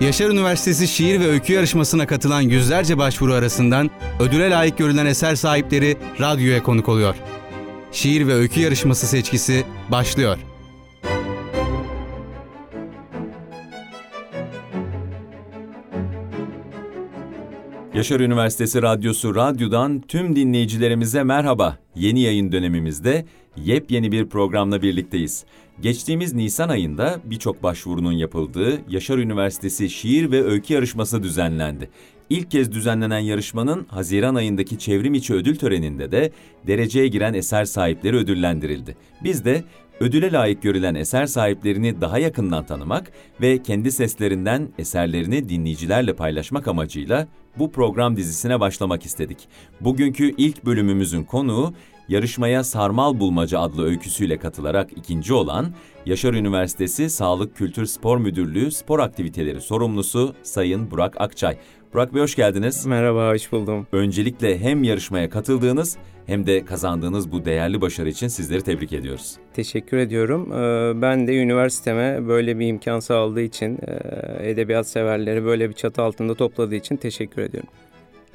Yaşar Üniversitesi Şiir ve Öykü Yarışması'na katılan yüzlerce başvuru arasından ödüle layık görülen eser sahipleri radyoya konuk oluyor. Şiir ve Öykü Yarışması seçkisi başlıyor. Yaşar Üniversitesi Radyosu Radyo'dan tüm dinleyicilerimize merhaba. Yeni yayın dönemimizde yepyeni bir programla birlikteyiz. Geçtiğimiz Nisan ayında birçok başvurunun yapıldığı Yaşar Üniversitesi Şiir ve Öykü Yarışması düzenlendi. İlk kez düzenlenen yarışmanın Haziran ayındaki çevrim içi ödül töreninde de dereceye giren eser sahipleri ödüllendirildi. Biz de ödüle layık görülen eser sahiplerini daha yakından tanımak ve kendi seslerinden eserlerini dinleyicilerle paylaşmak amacıyla bu program dizisine başlamak istedik. Bugünkü ilk bölümümüzün konuğu yarışmaya Sarmal Bulmaca adlı öyküsüyle katılarak ikinci olan Yaşar Üniversitesi Sağlık Kültür Spor Müdürlüğü Spor Aktiviteleri Sorumlusu Sayın Burak Akçay. Burak Bey hoş geldiniz. Merhaba, hoş buldum. Öncelikle hem yarışmaya katıldığınız hem de kazandığınız bu değerli başarı için sizleri tebrik ediyoruz. Teşekkür ediyorum. Ee, ben de üniversiteme böyle bir imkan sağladığı için, e, edebiyat severleri böyle bir çatı altında topladığı için teşekkür ediyorum.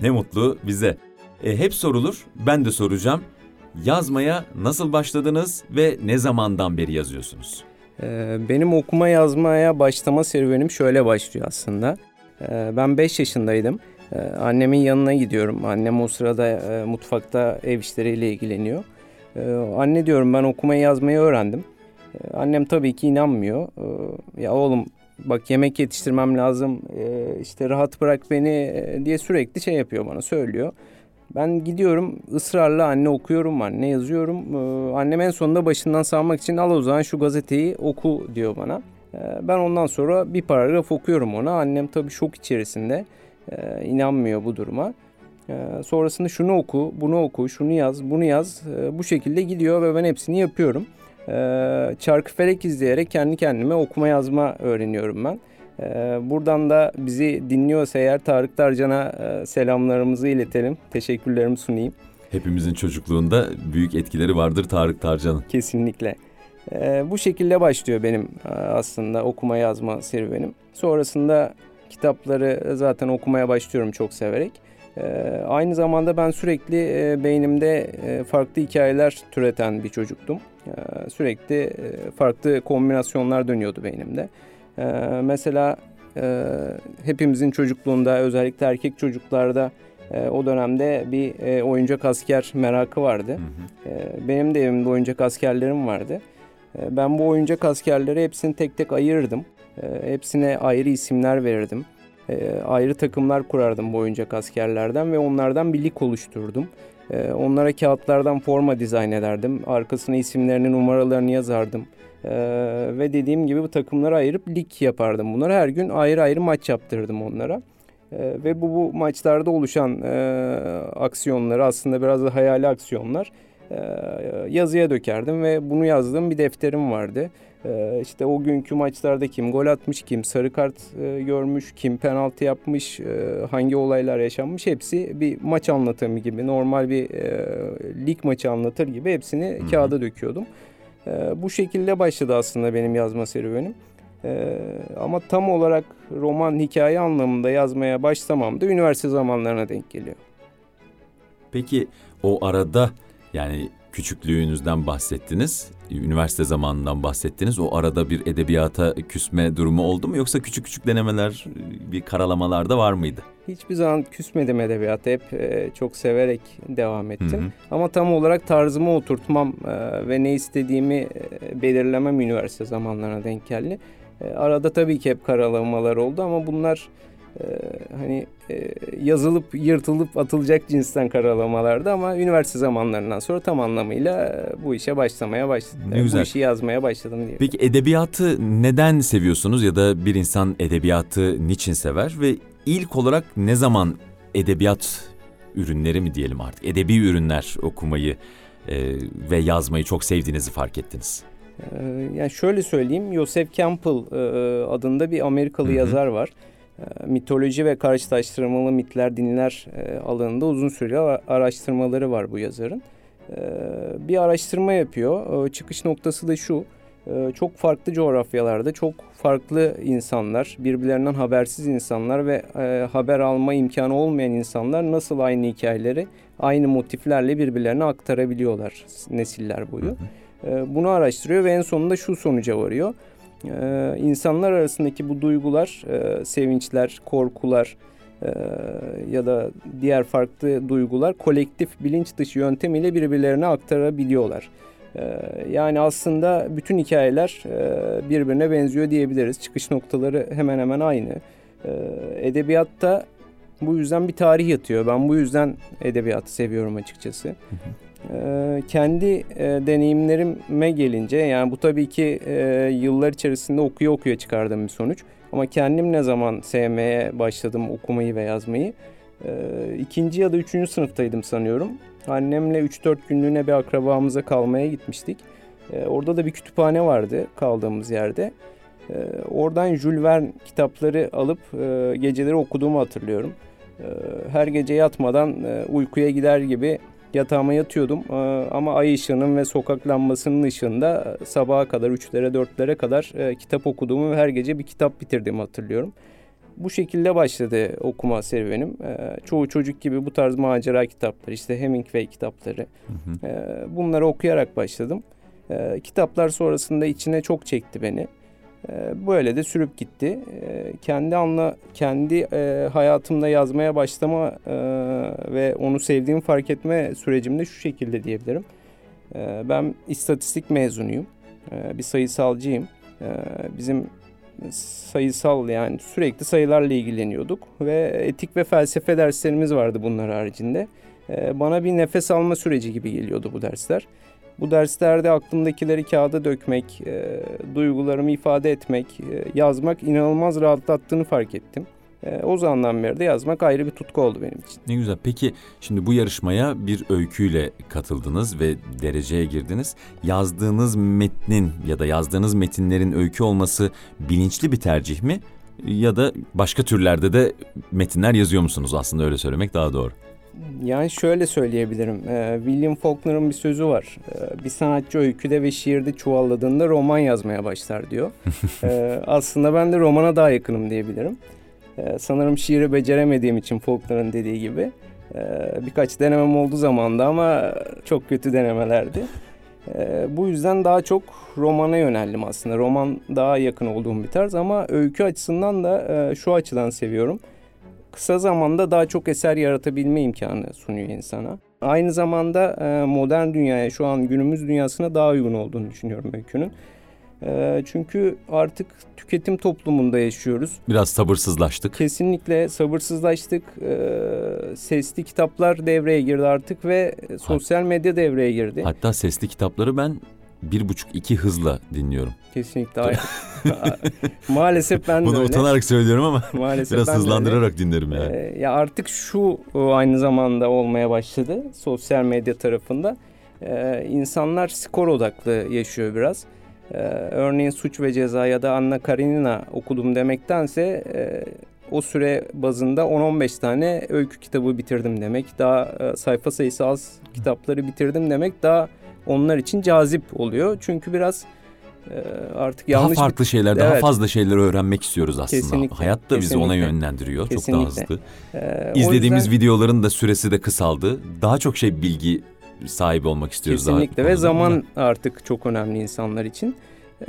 Ne mutlu bize. E, hep sorulur, ben de soracağım. Yazmaya nasıl başladınız ve ne zamandan beri yazıyorsunuz? Ee, benim okuma yazmaya başlama serüvenim şöyle başlıyor aslında. Ee, ben 5 yaşındaydım. Ee, annemin yanına gidiyorum. Annem o sırada e, mutfakta ev işleriyle ilgileniyor. Anne diyorum ben okumayı yazmayı öğrendim. Annem tabii ki inanmıyor. Ya oğlum bak yemek yetiştirmem lazım işte rahat bırak beni e, diye sürekli şey yapıyor bana söylüyor. Ben gidiyorum ısrarla anne okuyorum anne yazıyorum. Ee, annem en sonunda başından sağmak için al o zaman şu gazeteyi oku diyor bana. Ee, ben ondan sonra bir paragraf okuyorum ona. Annem tabii şok içerisinde ee, inanmıyor bu duruma. Ee, sonrasında şunu oku, bunu oku, şunu yaz, bunu yaz. Ee, bu şekilde gidiyor ve ben hepsini yapıyorum. Ee, çarkı felek izleyerek kendi kendime okuma yazma öğreniyorum ben. Buradan da bizi dinliyorsa eğer Tarık Tarcan'a e, selamlarımızı iletelim. Teşekkürlerimi sunayım. Hepimizin çocukluğunda büyük etkileri vardır Tarık Tarcan'ın. Kesinlikle. Ee, bu şekilde başlıyor benim e, aslında okuma yazma serüvenim. Sonrasında kitapları zaten okumaya başlıyorum çok severek. Ee, aynı zamanda ben sürekli e, beynimde farklı hikayeler türeten bir çocuktum. Sürekli farklı kombinasyonlar dönüyordu beynimde. Ee, mesela e, hepimizin çocukluğunda özellikle erkek çocuklarda e, o dönemde bir e, oyuncak asker merakı vardı. Hı hı. E, benim de evimde oyuncak askerlerim vardı. E, ben bu oyuncak askerleri hepsini tek tek ayırırdım. E, hepsine ayrı isimler verirdim. E, ayrı takımlar kurardım bu oyuncak askerlerden ve onlardan bir lig oluşturdum. E, onlara kağıtlardan forma dizayn ederdim. Arkasına isimlerini, numaralarını yazardım. Ee, ve dediğim gibi bu takımlara ayırıp lig yapardım bunları. Her gün ayrı ayrı maç yaptırdım onlara. Ee, ve bu, bu maçlarda oluşan e, aksiyonları aslında biraz da hayali aksiyonlar e, yazıya dökerdim ve bunu yazdığım bir defterim vardı. E, işte o günkü maçlarda kim gol atmış, kim sarı kart e, görmüş, kim penaltı yapmış, e, hangi olaylar yaşanmış hepsi bir maç anlatımı gibi normal bir e, lig maçı anlatır gibi hepsini Hı-hı. kağıda döküyordum. E, bu şekilde başladı aslında benim yazma serüvenim. Ama tam olarak roman hikaye anlamında yazmaya başlamam da üniversite zamanlarına denk geliyor. Peki o arada yani küçüklüğünüzden bahsettiniz, üniversite zamanından bahsettiniz. O arada bir edebiyata küsme durumu oldu mu yoksa küçük küçük denemeler, bir karalamalar da var mıydı? Hiçbir zaman küsmedim edebiyata. Hep e, çok severek devam ettim. Hı hı. Ama tam olarak tarzımı oturtmam e, ve ne istediğimi e, belirlemem üniversite zamanlarına denk geldi. E, arada tabii ki hep karalamalar oldu ama bunlar hani e, yazılıp yırtılıp atılacak cinsten karalamalardı ama üniversite zamanlarından sonra tam anlamıyla e, bu işe başlamaya başladım. Ne güzel. Bu işi yazmaya başladım diye. Peki edebiyatı neden seviyorsunuz ya da bir insan edebiyatı niçin sever ve ilk olarak ne zaman edebiyat ürünleri mi diyelim artık edebi ürünler okumayı e, ve yazmayı çok sevdiğinizi fark ettiniz? E, yani şöyle söyleyeyim, Joseph Campbell e, adında bir Amerikalı Hı-hı. yazar var. E, mitoloji ve karşılaştırmalı mitler, dinler e, alanında uzun süreli araştırmaları var bu yazarın. E, bir araştırma yapıyor. Çıkış noktası da şu. çok farklı coğrafyalarda çok farklı insanlar, birbirlerinden habersiz insanlar ve e, haber alma imkanı olmayan insanlar nasıl aynı hikayeleri aynı motiflerle birbirlerine aktarabiliyorlar nesiller boyu. Bunu araştırıyor ve en sonunda şu sonuca varıyor. E, insanlar arasındaki bu duygular, e, sevinçler, korkular, e, ya da diğer farklı duygular kolektif bilinç dışı yöntemiyle birbirlerine aktarabiliyorlar. E, yani aslında bütün hikayeler e, birbirine benziyor diyebiliriz. Çıkış noktaları hemen hemen aynı. E, edebiyatta bu yüzden bir tarih yatıyor. Ben bu yüzden edebiyatı seviyorum açıkçası. Ee, kendi e, deneyimlerime gelince yani bu tabii ki e, yıllar içerisinde okuya okuya çıkardığım bir sonuç. Ama kendim ne zaman sevmeye başladım okumayı ve yazmayı? E, ikinci ya da üçüncü sınıftaydım sanıyorum. Annemle 3-4 günlüğüne bir akrabamıza kalmaya gitmiştik. E, orada da bir kütüphane vardı kaldığımız yerde. Oradan Jules Verne kitapları alıp e, geceleri okuduğumu hatırlıyorum. Her gece yatmadan uykuya gider gibi yatağıma yatıyordum. E, ama ay ışığının ve sokak lambasının ışığında sabaha kadar 3'lere 4'lere kadar e, kitap okuduğumu ve her gece bir kitap bitirdiğimi hatırlıyorum. Bu şekilde başladı okuma serüvenim. E, çoğu çocuk gibi bu tarz macera kitapları, işte Hemingway kitapları. E, bunları okuyarak başladım. E, kitaplar sonrasında içine çok çekti beni. E, böyle de sürüp gitti. E, kendi anla kendi e, hayatımda yazmaya başlama e, ve onu sevdiğimi fark etme sürecimde şu şekilde diyebilirim. E, ben istatistik mezunuyum. Bir sayısalcıyım. Bizim sayısal yani sürekli sayılarla ilgileniyorduk ve etik ve felsefe derslerimiz vardı bunlar haricinde. Bana bir nefes alma süreci gibi geliyordu bu dersler. Bu derslerde aklımdakileri kağıda dökmek, e, duygularımı ifade etmek, e, yazmak inanılmaz rahatlattığını fark ettim. E, o zamandan beri de yazmak ayrı bir tutku oldu benim için. Ne güzel. Peki şimdi bu yarışmaya bir öyküyle katıldınız ve dereceye girdiniz. Yazdığınız metnin ya da yazdığınız metinlerin öykü olması bilinçli bir tercih mi? Ya da başka türlerde de metinler yazıyor musunuz aslında öyle söylemek daha doğru. Yani şöyle söyleyebilirim. Ee, William Faulkner'ın bir sözü var. Ee, bir sanatçı öyküde ve şiirde çuvalladığında roman yazmaya başlar diyor. Ee, aslında ben de romana daha yakınım diyebilirim. Sanırım şiiri beceremediğim için Faulkner'ın dediği gibi. Birkaç denemem oldu zamanda ama çok kötü denemelerdi. Bu yüzden daha çok romana yöneldim aslında. Roman daha yakın olduğum bir tarz ama öykü açısından da şu açıdan seviyorum kısa zamanda daha çok eser yaratabilme imkanı sunuyor insana. Aynı zamanda e, modern dünyaya şu an günümüz dünyasına daha uygun olduğunu düşünüyorum öykünün. E, çünkü artık tüketim toplumunda yaşıyoruz. Biraz sabırsızlaştık. Kesinlikle sabırsızlaştık. E, sesli kitaplar devreye girdi artık ve sosyal medya devreye girdi. Hatta sesli kitapları ben bir buçuk iki hızla dinliyorum. Kesinlikle. Maalesef ben Bunu de öyle. utanarak söylüyorum ama Maalesef biraz hızlandırarak dinlerim yani. Ee, ya artık şu aynı zamanda olmaya başladı sosyal medya tarafında. Ee, insanlar skor odaklı yaşıyor biraz. Ee, örneğin Suç ve Ceza ya da Anna Karenina okudum demektense e, o süre bazında 10-15 tane öykü kitabı bitirdim demek. Daha e, sayfa sayısı az kitapları bitirdim demek daha onlar için cazip oluyor. Çünkü biraz e, artık yanlış daha farklı bir... şeyler, evet. daha fazla şeyler öğrenmek istiyoruz aslında. Kesinlikle. Hayat da bizi Kesinlikle. ona yönlendiriyor. Kesinlikle. Çok daha hızlı. Ee, İzlediğimiz yüzden... videoların da süresi de kısaldı. Daha çok şey bilgi sahibi olmak istiyoruz. Kesinlikle daha ve zaman artık çok önemli insanlar için. Ee,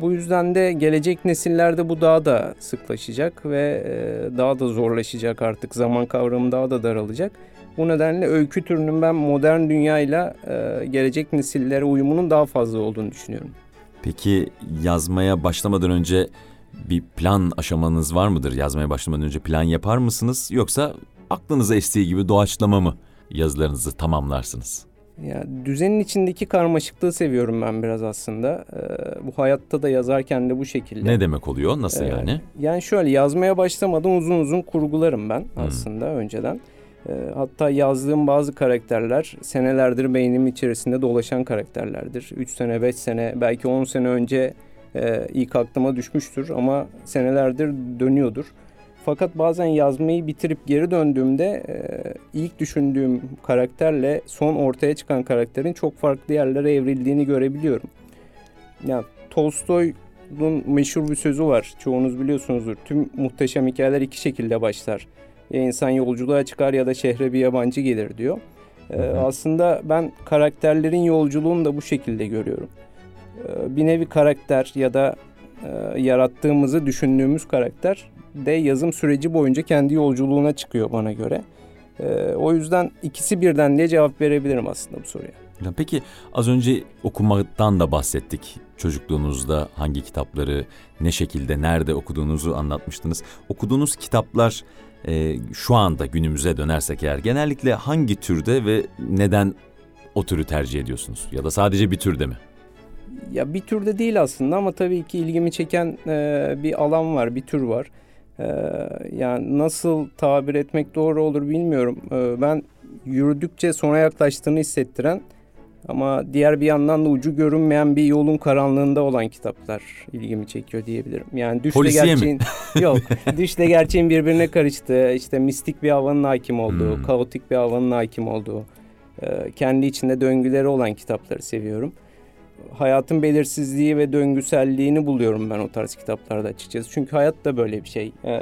bu yüzden de gelecek nesillerde bu daha da sıklaşacak ve e, daha da zorlaşacak artık. Zaman kavramı daha da daralacak. Bu nedenle öykü türünün ben modern dünyayla e, gelecek nesillere uyumunun daha fazla olduğunu düşünüyorum. Peki yazmaya başlamadan önce bir plan aşamanız var mıdır? Yazmaya başlamadan önce plan yapar mısınız? Yoksa aklınıza estiği gibi doğaçlama mı yazılarınızı tamamlarsınız? Ya düzenin içindeki karmaşıklığı seviyorum ben biraz aslında. Ee, bu hayatta da yazarken de bu şekilde. Ne demek oluyor? Nasıl ee, yani? Yani şöyle yazmaya başlamadan uzun uzun kurgularım ben hmm. aslında önceden. Ee, hatta yazdığım bazı karakterler senelerdir beynim içerisinde dolaşan karakterlerdir. 3 sene, 5 sene, belki 10 sene önce e, ilk aklıma düşmüştür ama senelerdir dönüyordur. Fakat bazen yazmayı bitirip geri döndüğümde e, ilk düşündüğüm karakterle son ortaya çıkan karakterin çok farklı yerlere evrildiğini görebiliyorum. Yani Tolstoy'un meşhur bir sözü var. Çoğunuz biliyorsunuzdur. Tüm muhteşem hikayeler iki şekilde başlar. Ya insan yolculuğa çıkar ya da şehre bir yabancı gelir diyor. Ee, aslında ben karakterlerin yolculuğunu da bu şekilde görüyorum. Ee, bir nevi karakter ya da e, yarattığımızı düşündüğümüz karakter de yazım süreci boyunca kendi yolculuğuna çıkıyor bana göre. Ee, o yüzden ikisi birden diye cevap verebilirim aslında bu soruya. Peki az önce okumaktan da bahsettik. Çocukluğunuzda hangi kitapları, ne şekilde, nerede okuduğunuzu anlatmıştınız. Okuduğunuz kitaplar e, şu anda günümüze dönersek eğer genellikle hangi türde ve neden o türü tercih ediyorsunuz? Ya da sadece bir türde mi? Ya bir türde değil aslında ama tabii ki ilgimi çeken e, bir alan var, bir tür var. E, yani nasıl tabir etmek doğru olur bilmiyorum. E, ben yürüdükçe sona yaklaştığını hissettiren ama diğer bir yandan da ucu görünmeyen bir yolun karanlığında olan kitaplar ilgimi çekiyor diyebilirim. Yani düşle Polisiye gerçeğin yok. düşle gerçeğin birbirine karıştığı, işte mistik bir havanın hakim olduğu, Hmm. kaotik bir havanın hakim olduğu, e, kendi içinde döngüleri olan kitapları seviyorum. Hayatın belirsizliği ve döngüselliğini buluyorum ben o tarz kitaplarda açıkçası. Çünkü hayat da böyle bir şey. E,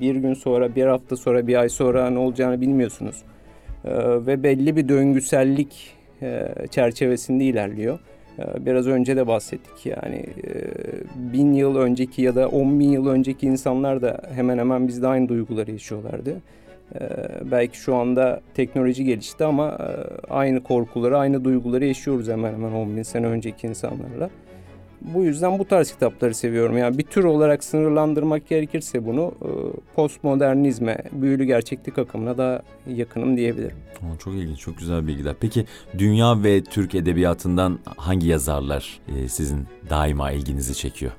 bir gün sonra, bir hafta sonra, bir ay sonra ne olacağını bilmiyorsunuz. E, ve belli bir döngüsellik e, çerçevesinde ilerliyor. E, Biraz önce de bahsettik yani e, bin yıl önceki ya da on bin yıl önceki insanlar da hemen hemen bizde aynı duyguları yaşıyorlardı. Belki şu anda teknoloji gelişti ama aynı korkuları, aynı duyguları yaşıyoruz hemen hemen 10 bin sene önceki insanlarla. Bu yüzden bu tarz kitapları seviyorum. Yani bir tür olarak sınırlandırmak gerekirse bunu e, postmodernizme, büyülü gerçeklik akımına daha yakınım diyebilirim. Çok ilginç, çok güzel bilgiler. Peki dünya ve Türk edebiyatından hangi yazarlar e, sizin daima ilginizi çekiyor?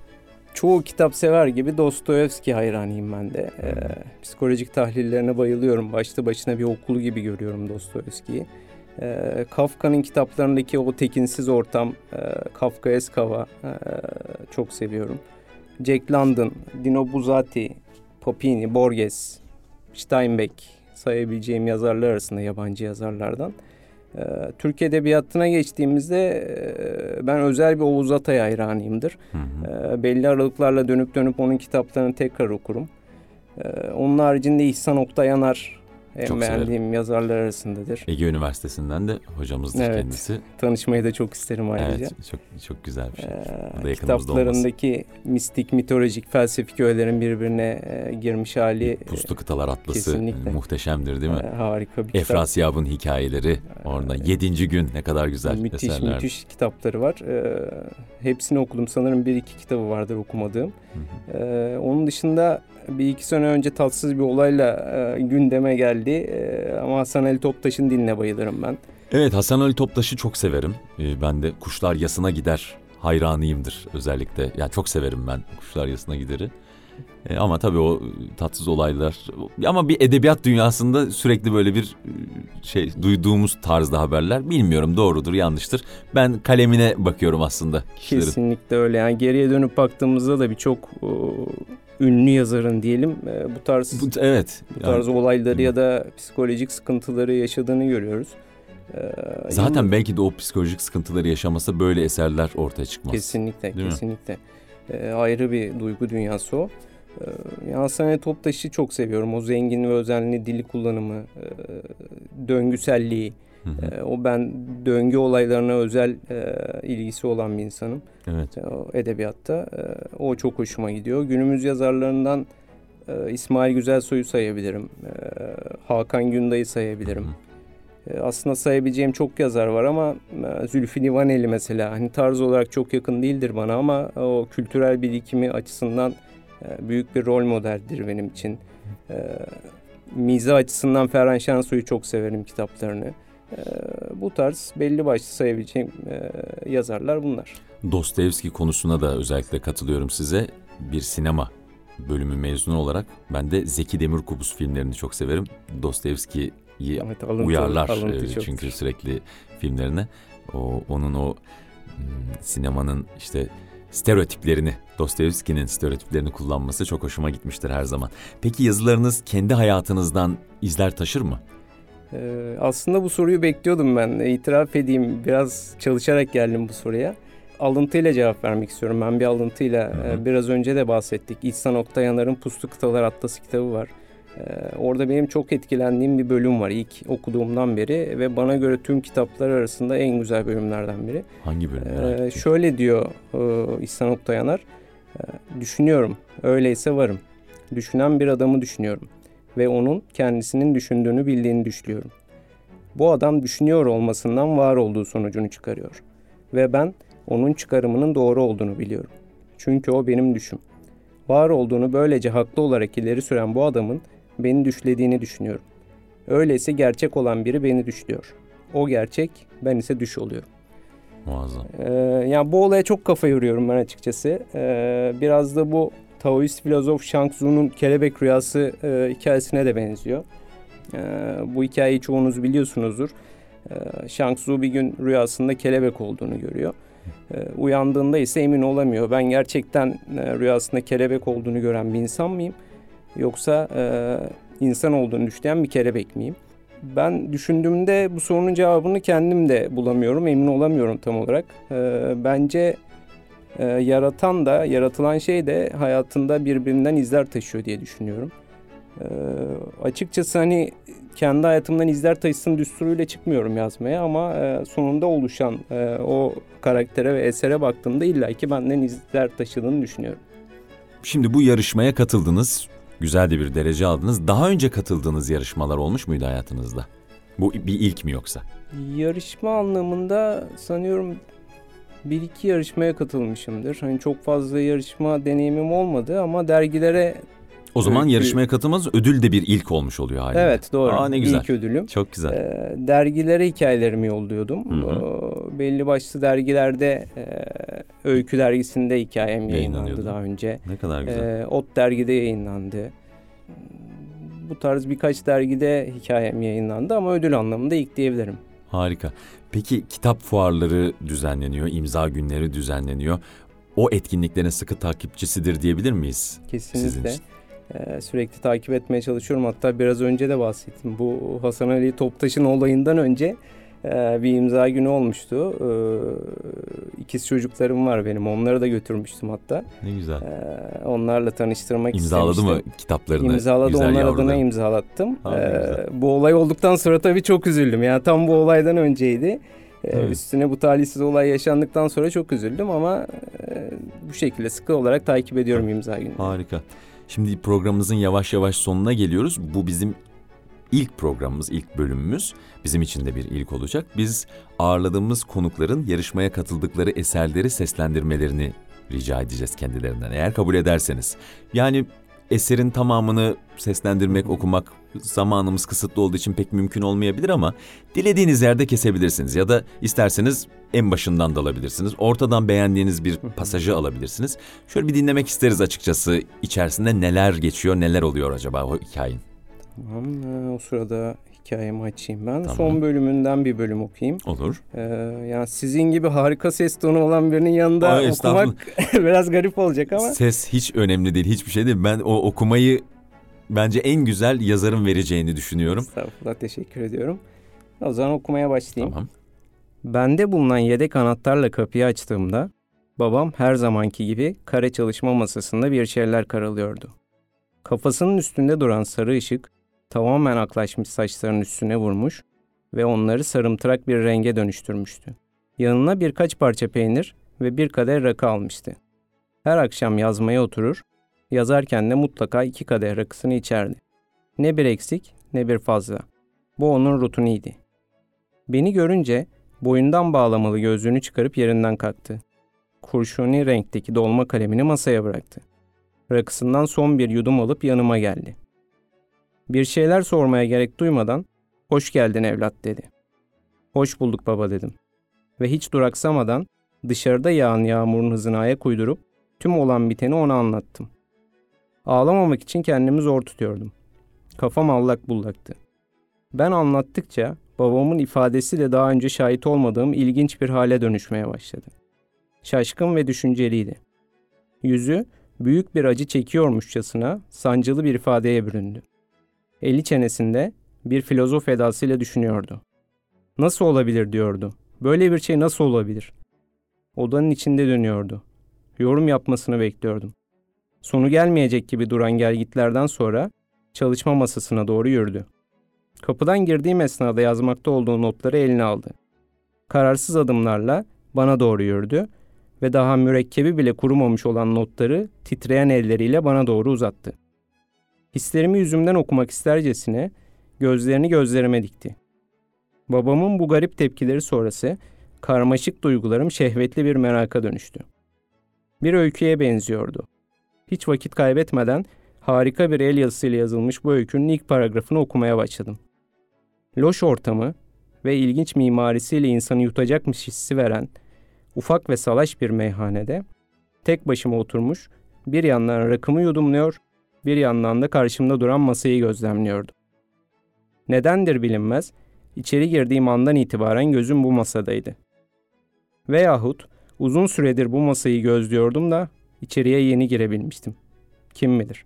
Çoğu kitap sever gibi Dostoyevski hayranıyım ben de. Ee, psikolojik tahlillerine bayılıyorum. Başlı başına bir okulu gibi görüyorum Dostoyevski'yi. Ee, Kafka'nın kitaplarındaki o tekinsiz ortam, e, Kafkaesk hava e, çok seviyorum. Jack London, Dino Buzzati, Papini, Borges, Steinbeck sayabileceğim yazarlar arasında yabancı yazarlardan. Ee, Türk Edebiyatı'na geçtiğimizde e, ben özel bir Oğuz Atay hayranıyımdır. Hı hı. Ee, belli aralıklarla dönüp dönüp onun kitaplarını tekrar okurum. Ee, onun haricinde İhsan Oktay Yanar en Çok beğendiğim yazarlar arasındadır. Ege Üniversitesi'nden de hocamızdır Evet. kendisi. Tanışmayı da çok isterim ayrıca. Evet, çok çok güzel bir şey. Ee, Bu da yakınımızda olması. kitaplarındaki mistik, mitolojik, felsefik öğelerin birbirine e, girmiş hali Puslu Kıtalar Atlası kesinlikle. muhteşemdir değil mi? e, harika bir kitap. Efrasiyab'ın hikayeleri orada yedinci gün ne kadar güzel müthiş eserler. müthiş kitapları var. Ee, hepsini okudum. Sanırım bir iki kitabı vardır okumadığım. Hı hı. Ee, onun dışında bir iki sene önce tatsız bir olayla e, gündeme geldi. Ee, ama Hasan Ali Toptaş'ın diline bayılırım ben. Evet Hasan Ali Toptaş'ı çok severim. Ee, ben de Kuşlar Yasına Gider hayranıyımdır özellikle. Yani çok severim ben Kuşlar Yasına Gider'i. Ee, ama tabii o tatsız olaylar ama bir edebiyat dünyasında sürekli böyle bir e, şey duyduğumuz tarzda haberler bilmiyorum doğrudur yanlıştır. Ben kalemine bakıyorum aslında kişilerin. Kesinlikle öyle. Yani geriye dönüp baktığımızda da birçok e, ünlü yazarın diyelim e, bu tarz Bu, evet. bu yani tarz olayları Hı. ya da psikolojik sıkıntıları yaşadığını görüyoruz. Ee, zaten yalnız- belki de o psikolojik sıkıntıları yaşamasa böyle eserler ortaya çıkmaz. Kesinlikle, Değil mi? kesinlikle. Ee, ayrı bir duygu dünyası o. Ee, yani Hasan Toptaş'ı çok seviyorum. O zengin ve özenli dili kullanımı, e, döngüselliği. Hı hı. E, o ben döngü olaylarına özel e, ilgisi olan bir insanım. Evet. O edebiyatta. E, o çok hoşuma gidiyor. Günümüz yazarlarından e, İsmail Güzelsoy'u sayabilirim. E, Hakan Günday'ı sayabilirim. Hı hı. E, Aslında sayabileceğim çok yazar var ama e, Zülfü Livaneli mesela hani tarz olarak çok yakın değildir bana ama o kültürel birikimi açısından e, büyük bir rol modeldir benim için. E, Mizah açısından Ferhan Şensoy'u çok severim kitaplarını. E, Bu tarz belli başlı sayabileceğim e, yazarlar bunlar. Dostoyevski konusuna da özellikle katılıyorum size. Bir sinema bölümü mezunu olarak ben de Zeki Demirkubuz filmlerini çok severim. Dostoyevski'yi Evet, alıntı- uyarlar alıntı e, çok. çünkü sürekli filmlerine. O onun o hmm, sinemanın işte stereotiplerini, Dostoyevski'nin stereotiplerini kullanması çok hoşuma gitmiştir her zaman. Peki yazılarınız kendi hayatınızdan izler taşır mı? Ee, aslında bu soruyu bekliyordum ben. İtiraf edeyim biraz çalışarak geldim bu soruya. alıntıyla cevap vermek istiyorum. Ben bir alıntıyla Hı hı. e, biraz önce de bahsettik. İhsan Oktayanar'ın Puslu Kıtalar Atlası kitabı var. E, orada benim çok etkilendiğim bir bölüm var ilk okuduğumdan beri ve bana göre tüm kitaplar arasında en güzel bölümlerden biri. Hangi bölüm Ee, şöyle diyor e, İhsan Oktayanar. e, düşünüyorum, öyleyse varım. Düşünen bir adamı düşünüyorum. Ve onun kendisinin düşündüğünü bildiğini düşünüyorum. Bu adam düşünüyor olmasından var olduğu sonucunu çıkarıyor. Ve ben onun çıkarımının doğru olduğunu biliyorum. Çünkü o benim düşüm. Var olduğunu böylece haklı olarak ileri süren bu adamın beni düşlediğini düşünüyorum. Öyleyse gerçek olan biri beni düşlüyor. O gerçek, ben ise düş oluyorum. Muazzam. Ee, yani bu olaya çok kafa yoruyorum ben açıkçası. Ee, biraz da bu Taoist filozof Shang Tzu'nun kelebek rüyası e, hikayesine de benziyor. Ee, bu hikayeyi çoğunuz biliyorsunuzdur. Ee, Shang Tzu bir gün rüyasında kelebek olduğunu görüyor. Ee, uyandığında ise emin olamıyor. Ben gerçekten e, rüyasında kelebek olduğunu gören bir insan mıyım? Yoksa e, insan olduğunu düşünen bir kelebek miyim? Ben düşündüğümde bu sorunun cevabını kendim de bulamıyorum, emin olamıyorum tam olarak. Ee, bence e, yaratan da, yaratılan şey de hayatında birbirinden izler taşıyor diye düşünüyorum. Ee, açıkçası hani kendi hayatımdan izler taşısın düsturuyla çıkmıyorum yazmaya ama e, sonunda oluşan e, o karaktere ve esere baktığımda illaki benden izler taşıdığını düşünüyorum. Şimdi bu yarışmaya katıldınız. Güzel de bir derece aldınız. Daha önce katıldığınız yarışmalar olmuş muydu hayatınızda? Bu bir ilk mi yoksa? Yarışma anlamında sanıyorum bir iki yarışmaya katılmışımdır. Hani çok fazla yarışma deneyimim olmadı ama dergilere O zaman yarışmaya katılmanız ödül de bir ilk olmuş oluyor haliyle. evet doğru Aa, ne güzel. ilk ödülüm. Çok güzel. Ee, dergilere hikayelerimi yolluyordum. Hı hı. Ee, belli başlı dergilerde e, Öykü dergisinde hikayem yayınlandı daha önce. ne kadar güzel. Ee, Ot dergide yayınlandı. Bu tarz birkaç dergide hikayem yayınlandı ama ödül anlamında ilk diyebilirim. Harika. Peki kitap fuarları düzenleniyor, imza günleri düzenleniyor. O etkinliklerin sıkı takipçisidir diyebilir miyiz? Sizin Kesinlikle. için. Ee, sürekli takip etmeye çalışıyorum. Hatta biraz önce de bahsettim. Bu Hasan Ali Toptaş'ın olayından önce bir imza günü olmuştu. Ee, ikiz çocuklarım var benim. Onları da götürmüştüm hatta. Ne güzel. Ee, onlarla tanıştırmak İmzaladı istemiştim. mı kitaplarını? İmzaladı güzel onlar yavrularım? adına imzalattım. Ha, Ee, bu olay olduktan sonra tabii çok üzüldüm. Yani tam bu olaydan önceydi. Ee, Evet. Üstüne bu talihsiz olay yaşandıktan sonra çok üzüldüm ama e, bu şekilde sıkı olarak takip ediyorum imza günü. Harika. Şimdi programımızın yavaş yavaş sonuna geliyoruz. Bu bizim ilk programımız, ilk bölümümüz. Bizim için de bir ilk olacak. Biz ağırladığımız konukların yarışmaya katıldıkları eserleri seslendirmelerini rica edeceğiz kendilerinden. Eğer kabul ederseniz. Yani eserin tamamını seslendirmek, okumak zamanımız kısıtlı olduğu için pek mümkün olmayabilir ama dilediğiniz yerde kesebilirsiniz ya da isterseniz en başından da alabilirsiniz. Ortadan beğendiğiniz bir pasajı alabilirsiniz. Şöyle bir dinlemek isteriz açıkçası. İçerisinde neler geçiyor, neler oluyor acaba o hikayenin? Tamam. ee, o sırada hikayemi açayım ben. Tamam. Son bölümünden bir bölüm okuyayım. Olur. Ee, yani sizin gibi harika ses tonu olan birinin yanında Ay, okumak biraz garip olacak ama. Ses hiç önemli değil, hiçbir şey değil. Ben o okumayı bence en güzel yazarın vereceğini düşünüyorum. Estağfurullah teşekkür ediyorum. O zaman okumaya başlayayım. Tamam. Bende bulunan yedek anahtarla kapıyı açtığımda babam her zamanki gibi kare çalışma masasında bir şeyler karalıyordu. Kafasının üstünde duran sarı ışık tamamen aklaşmış saçlarının üstüne vurmuş ve onları sarımtırak bir renge dönüştürmüştü. Yanına birkaç parça peynir ve bir kadeh rakı almıştı. Her akşam yazmaya oturur, yazarken de mutlaka iki kadeh rakısını içerdi. Ne bir eksik ne bir fazla. Bu onun rutiniydi. Beni görünce boyundan bağlamalı gözlüğünü çıkarıp yerinden kalktı. Kurşuni renkteki dolma kalemini masaya bıraktı. Rakısından son bir yudum alıp yanıma geldi. Bir şeyler sormaya gerek duymadan "Hoş geldin evlat." dedi. "Hoş bulduk baba." dedim. Ve hiç duraksamadan dışarıda yağan yağmurun hızına ayak uydurup tüm olan biteni ona anlattım. Ağlamamak için kendimi zor tutuyordum. Kafam allak bullaktı. Ben anlattıkça babamın ifadesi de daha önce şahit olmadığım ilginç bir hale dönüşmeye başladı. Şaşkın ve düşünceliydi. Yüzü büyük bir acı çekiyormuşçasına sancılı bir ifadeye büründü. Eli çenesinde bir filozof edasıyla düşünüyordu. Nasıl olabilir diyordu. Böyle bir şey nasıl olabilir? Odanın içinde dönüyordu. Yorum yapmasını bekliyordum. Sonu gelmeyecek gibi duran gelgitlerden sonra çalışma masasına doğru yürüdü. Kapıdan girdiğim esnada yazmakta olduğu notları eline aldı. Kararsız adımlarla bana doğru yürüdü ve daha mürekkebi bile kurumamış olan notları titreyen elleriyle bana doğru uzattı. Hislerimi yüzümden okumak istercesine gözlerini gözlerime dikti. Babamın bu garip tepkileri sonrası karmaşık duygularım şehvetli bir meraka dönüştü. Bir öyküye benziyordu. Hiç vakit kaybetmeden harika bir el yazısıyla yazılmış bu öykünün ilk paragrafını okumaya başladım. Loş ortamı ve ilginç mimarisiyle insanı yutacakmış hissi veren ufak ve salaş bir meyhanede tek başıma oturmuş bir yandan rakımı yudumluyor, bir yandan da karşımda duran masayı gözlemliyordum. Nedendir bilinmez, içeri girdiğim andan itibaren gözüm bu masadaydı. Veyahut uzun süredir bu masayı gözlüyordum da içeriye yeni girebilmiştim. Kim bilir?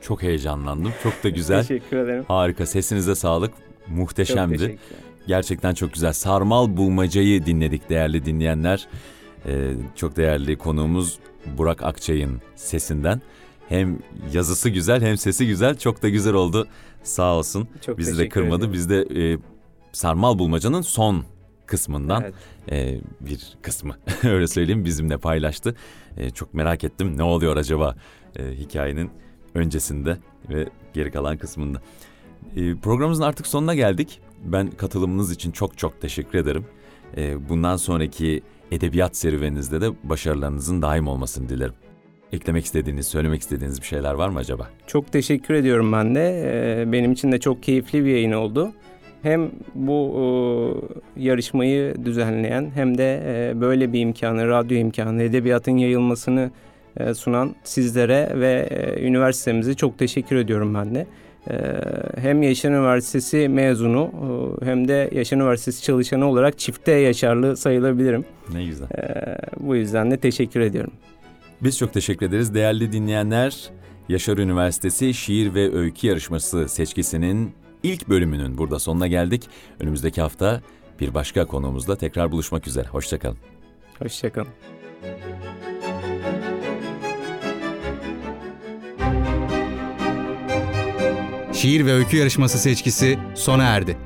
Çok heyecanlandım. Çok da güzel. Teşekkür ederim. Harika. Sesinize sağlık. Muhteşemdi. teşekkür Gerçekten çok güzel. Sarmal Bulmacayı dinledik değerli dinleyenler. Ee, çok değerli konuğumuz Burak Akçay'ın sesinden. Hem yazısı güzel hem sesi güzel. Çok da güzel oldu. Sağ olsun. Çok Bizi de kırmadı. ederim. Biz de e, Sarmal Bulmaca'nın son kısmından Evet. e, bir kısmı öyle söyleyeyim bizimle paylaştı. E, çok merak ettim ne oluyor acaba e, hikayenin öncesinde ve geri kalan kısmında. E, programımızın artık sonuna geldik. Ben katılımınız için çok çok teşekkür ederim. E, bundan sonraki edebiyat serüveninizde de başarılarınızın daim olmasını dilerim. Eklemek istediğiniz, söylemek istediğiniz bir şeyler var mı acaba? Çok teşekkür ediyorum ben de. Ee, Benim için de çok keyifli bir yayın oldu. Hem bu yarışmayı düzenleyen hem de e, böyle bir imkanı, radyo imkanı, edebiyatın yayılmasını e, sunan sizlere ve e, üniversitemize çok teşekkür ediyorum ben de. E, Hem Yaşar Üniversitesi mezunu hem de Yaşar Üniversitesi çalışanı olarak çifte yaşarlı sayılabilirim. Ne güzel. E, Bu yüzden de teşekkür ediyorum. Biz çok teşekkür ederiz değerli dinleyenler. Yaşar Üniversitesi Şiir ve Öykü Yarışması seçkisinin ilk bölümünün burada sonuna geldik. Önümüzdeki hafta bir başka konuğumuzla tekrar buluşmak üzere. Hoşçakalın. Hoşçakalın. Şiir ve öykü yarışması seçkisi sona erdi.